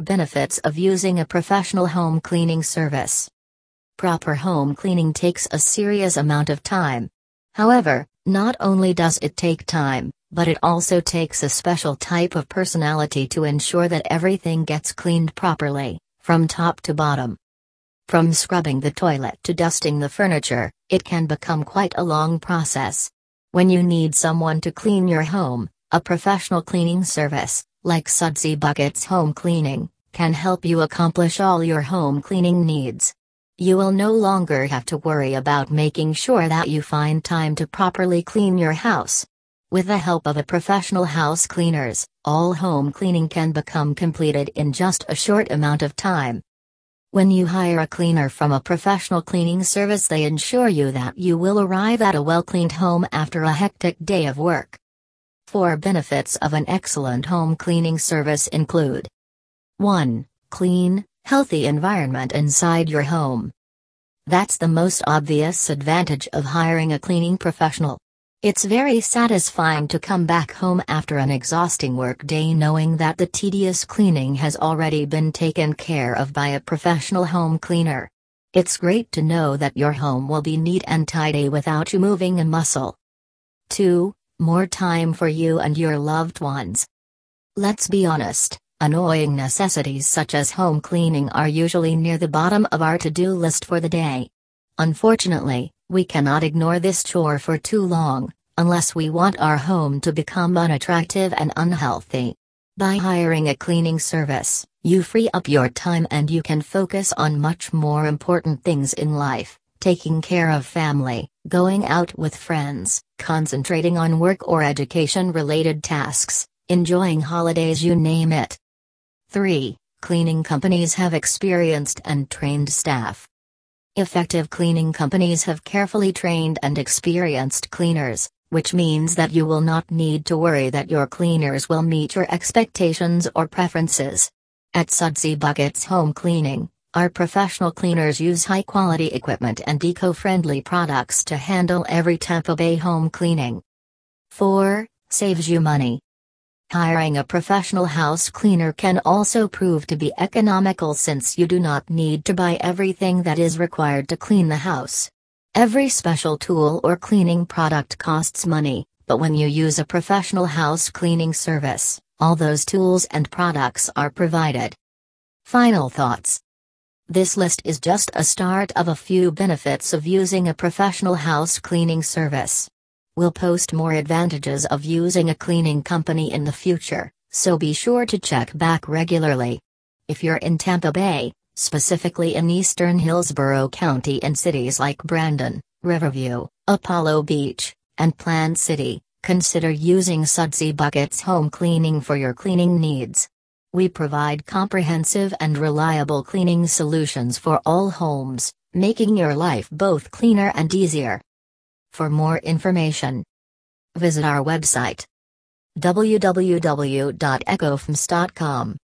Benefits of using a professional home cleaning service. Proper home cleaning takes a serious amount of time. However, not only does it take time, but it also takes a special type of personality to ensure that everything gets cleaned properly, from top to bottom. From scrubbing the toilet to dusting the furniture, it can become quite a long process. When you need someone to clean your home, a professional cleaning service, like Sudsy Buckets Home Cleaning, can help you accomplish all your home cleaning needs. You will no longer have to worry about making sure that you find time to properly clean your house. With the help of a professional house cleaners, all home cleaning can become completed in just a short amount of time. When you hire a cleaner from a professional cleaning service, they ensure you that you will arrive at a well cleaned home after a hectic day of work. Four benefits of an excellent home cleaning service include 1. Clean, healthy environment inside your home. That's the most obvious advantage of hiring a cleaning professional. It's very satisfying to come back home after an exhausting work day knowing that the tedious cleaning has already been taken care of by a professional home cleaner. It's great to know that your home will be neat and tidy without you moving a muscle. 2. More time for you and your loved ones. Let's be honest, annoying necessities such as home cleaning are usually near the bottom of our to do list for the day. Unfortunately, we cannot ignore this chore for too long, unless we want our home to become unattractive and unhealthy. By hiring a cleaning service, you free up your time and you can focus on much more important things in life taking care of family, going out with friends, concentrating on work or education related tasks, enjoying holidays, you name it. 3. Cleaning companies have experienced and trained staff. Effective cleaning companies have carefully trained and experienced cleaners, which means that you will not need to worry that your cleaners will meet your expectations or preferences. At Sudsy Buckets Home Cleaning, our professional cleaners use high quality equipment and eco friendly products to handle every Tampa Bay home cleaning. 4. Saves you money. Hiring a professional house cleaner can also prove to be economical since you do not need to buy everything that is required to clean the house. Every special tool or cleaning product costs money, but when you use a professional house cleaning service, all those tools and products are provided. Final thoughts this list is just a start of a few benefits of using a professional house cleaning service. We'll post more advantages of using a cleaning company in the future, so be sure to check back regularly. If you're in Tampa Bay, specifically in eastern Hillsborough County and cities like Brandon, Riverview, Apollo Beach, and Plant City, consider using Sudsy Buckets Home Cleaning for your cleaning needs. We provide comprehensive and reliable cleaning solutions for all homes, making your life both cleaner and easier. For more information, visit our website www.ecofms.com.